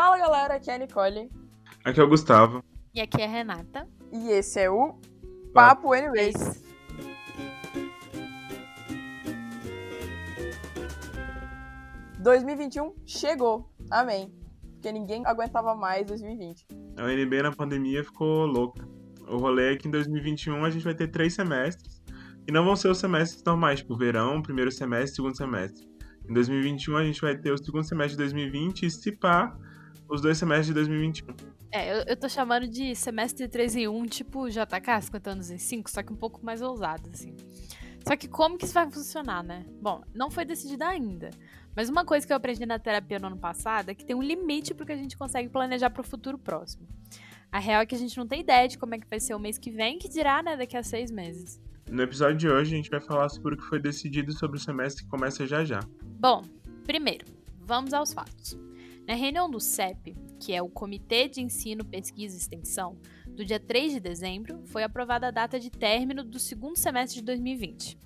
Fala galera, aqui é a Nicole. Aqui é o Gustavo. E aqui é a Renata. E esse é o Papo Anyways. 2021 chegou. Amém. Porque ninguém aguentava mais 2020. A UNB na pandemia ficou louca. O rolê é que em 2021 a gente vai ter três semestres. E não vão ser os semestres normais, tipo verão, primeiro semestre, segundo semestre. Em 2021 a gente vai ter o segundo semestre de 2020 e se pá, os dois semestres de 2021. É, eu, eu tô chamando de semestre 3 em 1, tipo JK, 50 anos em 5, só que um pouco mais ousado, assim. Só que como que isso vai funcionar, né? Bom, não foi decidido ainda. Mas uma coisa que eu aprendi na terapia no ano passado é que tem um limite pro que a gente consegue planejar pro futuro próximo. A real é que a gente não tem ideia de como é que vai ser o mês que vem, que dirá, né, daqui a seis meses. No episódio de hoje, a gente vai falar sobre o que foi decidido sobre o semestre que começa já já. Bom, primeiro, vamos aos fatos. Na reunião do CEP, que é o Comitê de Ensino, Pesquisa e Extensão, do dia 3 de dezembro, foi aprovada a data de término do segundo semestre de 2020.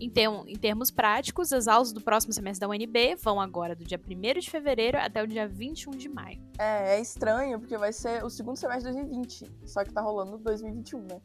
Em, em termos práticos, as aulas do próximo semestre da UNB vão agora do dia 1 de fevereiro até o dia 21 de maio. É, é estranho, porque vai ser o segundo semestre de 2020, só que tá rolando 2021, né?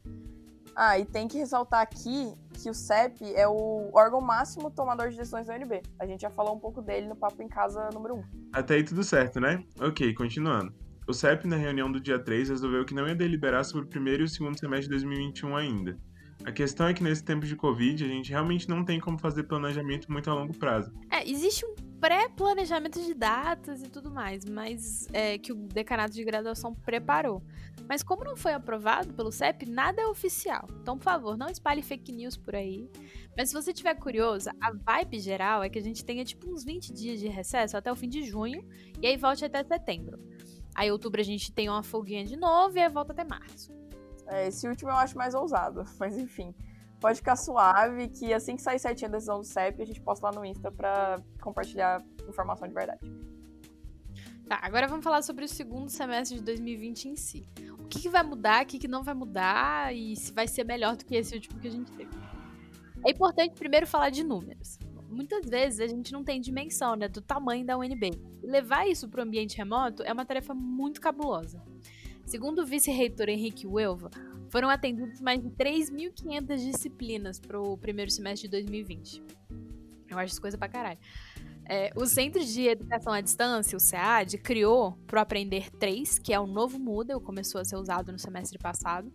Ah, e tem que ressaltar aqui que o CEP é o órgão máximo tomador de decisões da UNB. A gente já falou um pouco dele no Papo em Casa número 1. Até aí tudo certo, né? Ok, continuando. O CEP, na reunião do dia 3, resolveu que não ia deliberar sobre o primeiro e o segundo semestre de 2021 ainda. A questão é que nesse tempo de Covid, a gente realmente não tem como fazer planejamento muito a longo prazo. É, existe um pré-planejamento de datas e tudo mais, mas é, que o decanato de graduação preparou. Mas como não foi aprovado pelo CEP, nada é oficial. Então, por favor, não espalhe fake news por aí. Mas se você tiver curiosa, a vibe geral é que a gente tenha tipo uns 20 dias de recesso até o fim de junho e aí volte até setembro. Aí, outubro, a gente tem uma folguinha de novo e aí volta até março. É, esse último eu acho mais ousado, mas enfim. Pode ficar suave, que assim que sair certinho a decisão do CEP, a gente posta lá no Insta pra compartilhar informação de verdade. Tá, agora vamos falar sobre o segundo semestre de 2020 em si. O que, que vai mudar, o que, que não vai mudar e se vai ser melhor do que esse último que a gente teve. É importante primeiro falar de números. Muitas vezes a gente não tem dimensão né, do tamanho da UNB. levar isso para o ambiente remoto é uma tarefa muito cabulosa. Segundo o vice-reitor Henrique Uelva, foram atendidas mais de 3.500 disciplinas para o primeiro semestre de 2020. Eu acho isso coisa pra caralho. É, o Centro de Educação à Distância, o SEAD, criou para Aprender 3, que é o novo Moodle, começou a ser usado no semestre passado,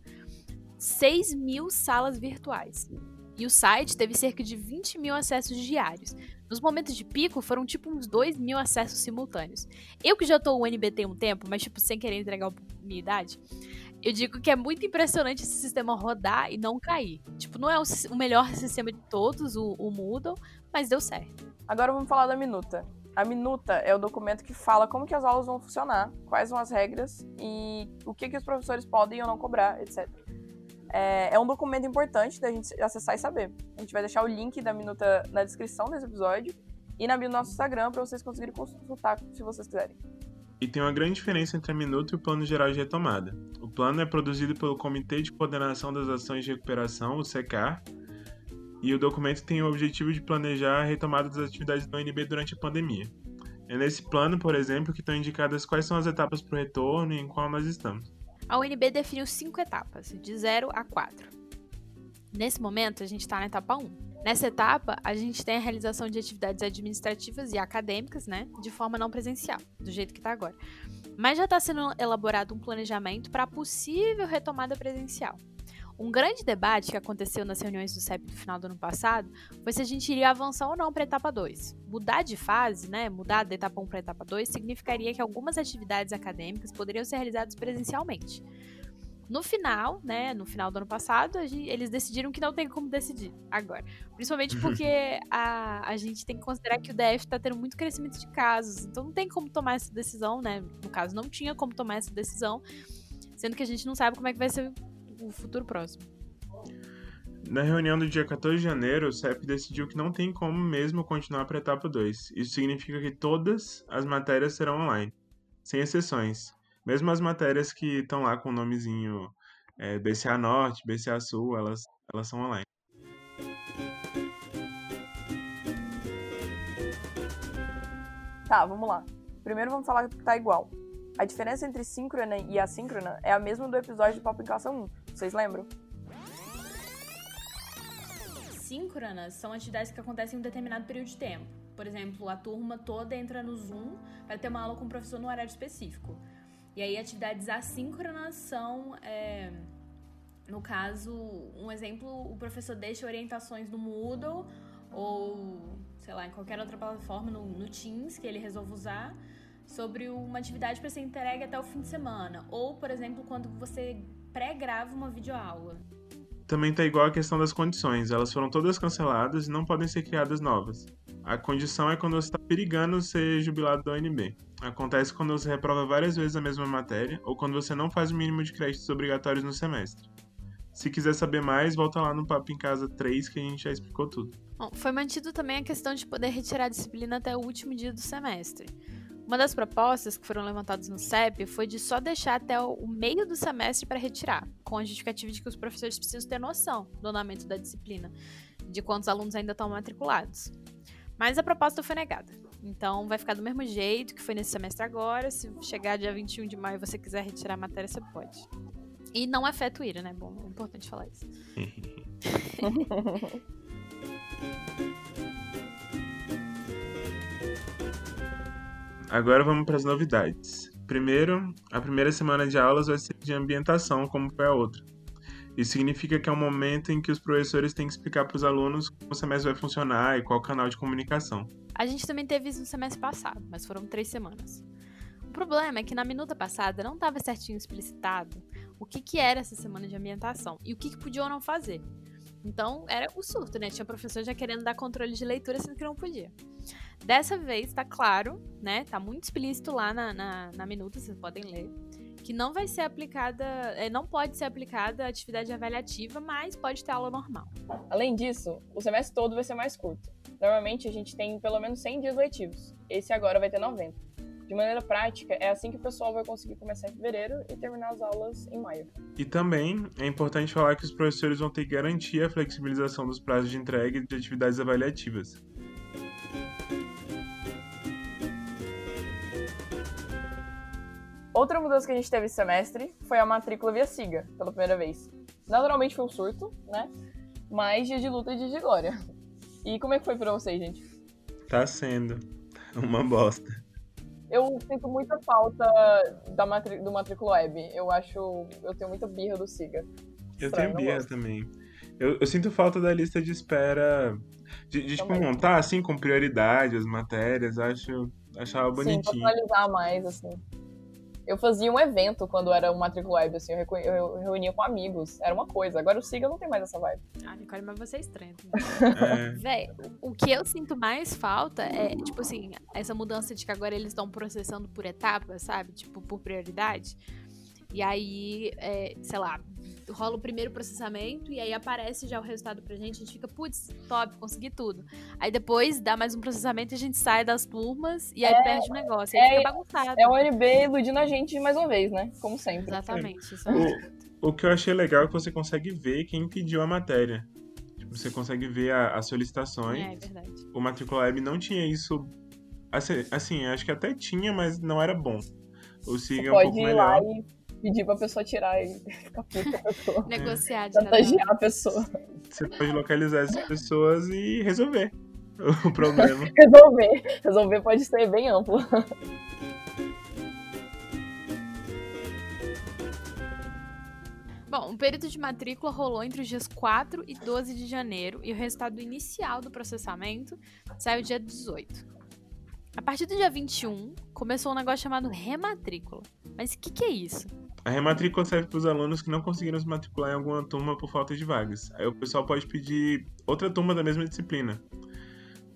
6 mil salas virtuais. E o site teve cerca de 20 mil acessos diários. Nos momentos de pico, foram tipo uns 2 mil acessos simultâneos. Eu que já tô o NBT um tempo, mas tipo, sem querer entregar minha idade, eu digo que é muito impressionante esse sistema rodar e não cair. Tipo, não é o, o melhor sistema de todos, o, o Moodle, mas deu certo. Agora vamos falar da minuta. A minuta é o documento que fala como que as aulas vão funcionar, quais são as regras e o que, que os professores podem ou não cobrar, etc. É, é um documento importante da gente acessar e saber. A gente vai deixar o link da minuta na descrição desse episódio e na bio do nosso Instagram para vocês conseguirem consultar se vocês quiserem. E tem uma grande diferença entre a minuta e o plano geral de retomada. O plano é produzido pelo Comitê de Coordenação das Ações de Recuperação, o SECAR, e o documento tem o objetivo de planejar a retomada das atividades da UNB durante a pandemia. É nesse plano, por exemplo, que estão indicadas quais são as etapas para o retorno e em qual nós estamos a UNB definiu cinco etapas, de 0 a 4. Nesse momento, a gente está na etapa 1. Nessa etapa, a gente tem a realização de atividades administrativas e acadêmicas, né, de forma não presencial, do jeito que está agora. Mas já está sendo elaborado um planejamento para possível retomada presencial. Um grande debate que aconteceu nas reuniões do CEP no final do ano passado foi se a gente iria avançar ou não para a etapa 2. Mudar de fase, né, mudar da etapa 1 para a etapa 2, significaria que algumas atividades acadêmicas poderiam ser realizadas presencialmente. No final, né, no final do ano passado, gente, eles decidiram que não tem como decidir agora. Principalmente porque a, a gente tem que considerar que o DF está tendo muito crescimento de casos, então não tem como tomar essa decisão, né? No caso, não tinha como tomar essa decisão, sendo que a gente não sabe como é que vai ser o futuro próximo. Na reunião do dia 14 de janeiro, o CEP decidiu que não tem como mesmo continuar para a etapa 2. Isso significa que todas as matérias serão online, sem exceções. Mesmo as matérias que estão lá com o nomezinho é, BCA Norte, BCA Sul, elas, elas são online. Tá, vamos lá. Primeiro vamos falar que tá igual. A diferença entre síncrona e assíncrona é a mesma do episódio de Classe 1. Vocês lembram? Síncronas são atividades que acontecem em um determinado período de tempo. Por exemplo, a turma toda entra no Zoom para ter uma aula com o professor no horário específico. E aí, atividades assíncronas são, é, no caso, um exemplo, o professor deixa orientações no Moodle ou, sei lá, em qualquer outra plataforma, no, no Teams, que ele resolve usar, sobre uma atividade para ser entregue até o fim de semana. Ou, por exemplo, quando você pré-grava uma videoaula. Também tá igual a questão das condições, elas foram todas canceladas e não podem ser criadas novas. A condição é quando você está perigando ser jubilado da UNB. Acontece quando você reprova várias vezes a mesma matéria ou quando você não faz o mínimo de créditos obrigatórios no semestre. Se quiser saber mais, volta lá no Papo em Casa 3 que a gente já explicou tudo. Bom, foi mantido também a questão de poder retirar a disciplina até o último dia do semestre. Uma das propostas que foram levantadas no CEP foi de só deixar até o meio do semestre para retirar, com a justificativa de que os professores precisam ter noção do andamento da disciplina, de quantos alunos ainda estão matriculados. Mas a proposta foi negada. Então vai ficar do mesmo jeito que foi nesse semestre agora. Se chegar dia 21 de maio e você quiser retirar a matéria, você pode. E não afeta o IRA, né? Bom, é importante falar isso. Agora vamos para as novidades. Primeiro, a primeira semana de aulas vai ser de ambientação, como foi a outra. Isso significa que é um momento em que os professores têm que explicar para os alunos como o semestre vai funcionar e qual canal de comunicação. A gente também teve isso no semestre passado, mas foram três semanas. O problema é que na minuta passada não estava certinho explicitado o que, que era essa semana de ambientação e o que, que podia ou não fazer. Então era o surto, né? Tinha professor já querendo dar controle de leitura sendo que não podia. Dessa vez tá claro, né? Tá muito explícito lá na, na, na minuta, vocês podem ler, que não vai ser aplicada, é, não pode ser aplicada atividade avaliativa, mas pode ter aula normal. Além disso, o semestre todo vai ser mais curto. Normalmente a gente tem pelo menos 100 dias letivos. Esse agora vai ter 90. De maneira prática, é assim que o pessoal vai conseguir começar em fevereiro e terminar as aulas em maio. E também é importante falar que os professores vão ter que garantir a flexibilização dos prazos de entrega de atividades avaliativas. Outra mudança que a gente teve esse semestre foi a matrícula via SIGA, pela primeira vez. Naturalmente foi um surto, né? Mas dia de luta e dia de glória. E como é que foi pra vocês, gente? Tá sendo uma bosta eu sinto muita falta da matri do matrícula web. Eu acho. Eu tenho muita birra do SIGA. Eu Estranho, tenho birra também. Eu, eu, sinto falta da lista de espera. De, de tipo, montar assim com prioridade as matérias. Acho. Achava bonitinho. Sim, personalizar mais, assim. Eu fazia um evento quando era um web, assim, eu, eu, reunia com amigos. Era uma coisa. Agora o Siga não tem mais essa vibe. Ah, Nicole, mas você é estranho. é. Véi, o que eu sinto mais falta é, tipo assim, essa mudança de que agora eles estão processando por etapas, sabe? Tipo, por prioridade. E aí, é, sei lá, rola o primeiro processamento e aí aparece já o resultado pra gente, a gente fica, putz, top, consegui tudo. Aí depois dá mais um processamento e a gente sai das turmas e aí é, perde o negócio, aí é, fica bagunçado. É o NB iludindo a gente mais uma vez, né? Como sempre. Exatamente. Isso é o, o que eu achei legal é que você consegue ver quem pediu a matéria. Tipo, você consegue ver as solicitações. É, é verdade. O Matricula Web não tinha isso. Assim, assim, acho que até tinha, mas não era bom. O SIG é um pouco melhor. E pedir pra pessoa tirar e ficar puta a pessoa. Negociar, Chantagear a pessoa. Você pode localizar essas pessoas e resolver o problema. resolver. Resolver pode ser bem amplo. Bom, o período de matrícula rolou entre os dias 4 e 12 de janeiro e o resultado inicial do processamento saiu dia 18. A partir do dia 21, começou um negócio chamado rematrícula. Mas o que, que é isso? A rematrícula serve para os alunos que não conseguiram se matricular em alguma turma por falta de vagas. Aí o pessoal pode pedir outra turma da mesma disciplina.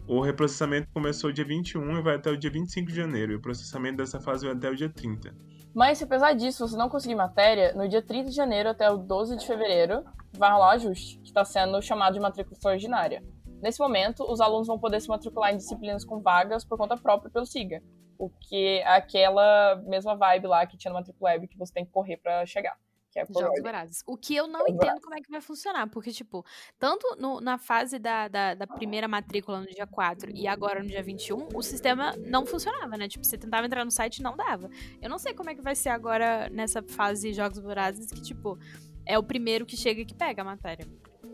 O reprocessamento começou dia 21 e vai até o dia 25 de janeiro, e o processamento dessa fase vai até o dia 30. Mas se apesar disso você não conseguir matéria, no dia 30 de janeiro até o 12 de fevereiro vai rolar o ajuste, que está sendo chamado de matrícula extraordinária. Nesse momento, os alunos vão poder se matricular em disciplinas com vagas por conta própria pelo SIGA, o que é aquela mesma vibe lá que tinha no Matriculab que você tem que correr para chegar. que é Jogos. Vorazes. O que eu não Jogos entendo como é que vai funcionar, porque, tipo, tanto no- na fase da, da, da primeira matrícula no dia 4 e agora no dia 21, o sistema não funcionava, né? Tipo, você tentava entrar no site e não dava. Eu não sei como é que vai ser agora nessa fase Jogos Vorazes, que, tipo, é o primeiro que chega e que pega a matéria.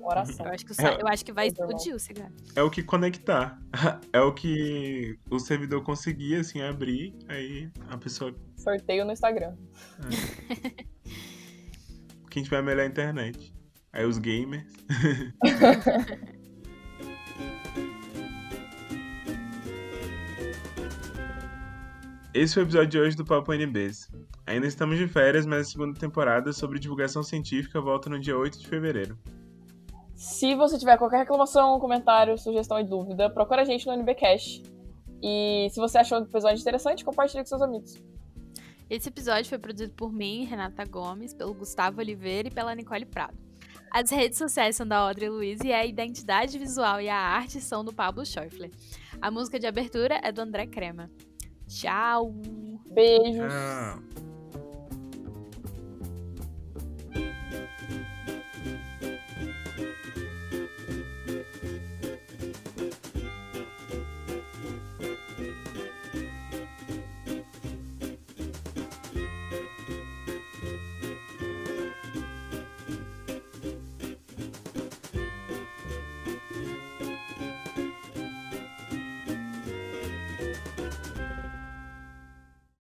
Oração. Eu acho que, É. eu acho que vai irmão. explodir o cigarro. É o que conectar. É o que o servidor conseguia, assim, abrir, aí a pessoa. Sorteio no Instagram. Quem tiver a melhor internet. Aí os gamers. Esse foi o episódio de hoje do Papo NBs. Ainda estamos de férias, mas a segunda temporada sobre divulgação científica volta no dia 8 de fevereiro. Se você tiver qualquer reclamação, comentário, sugestão e dúvida, procura a gente no NBcast. E se você achou o episódio interessante, compartilhe com seus amigos. Esse episódio foi produzido por mim, Renata Gomes, pelo Gustavo Oliveira e pela Nicole Prado. As redes sociais são da Audrey Luiz e a identidade visual e a arte são do Pablo Schäufler. A música de abertura é do André Crema. Tchau! Beijos. Tchau.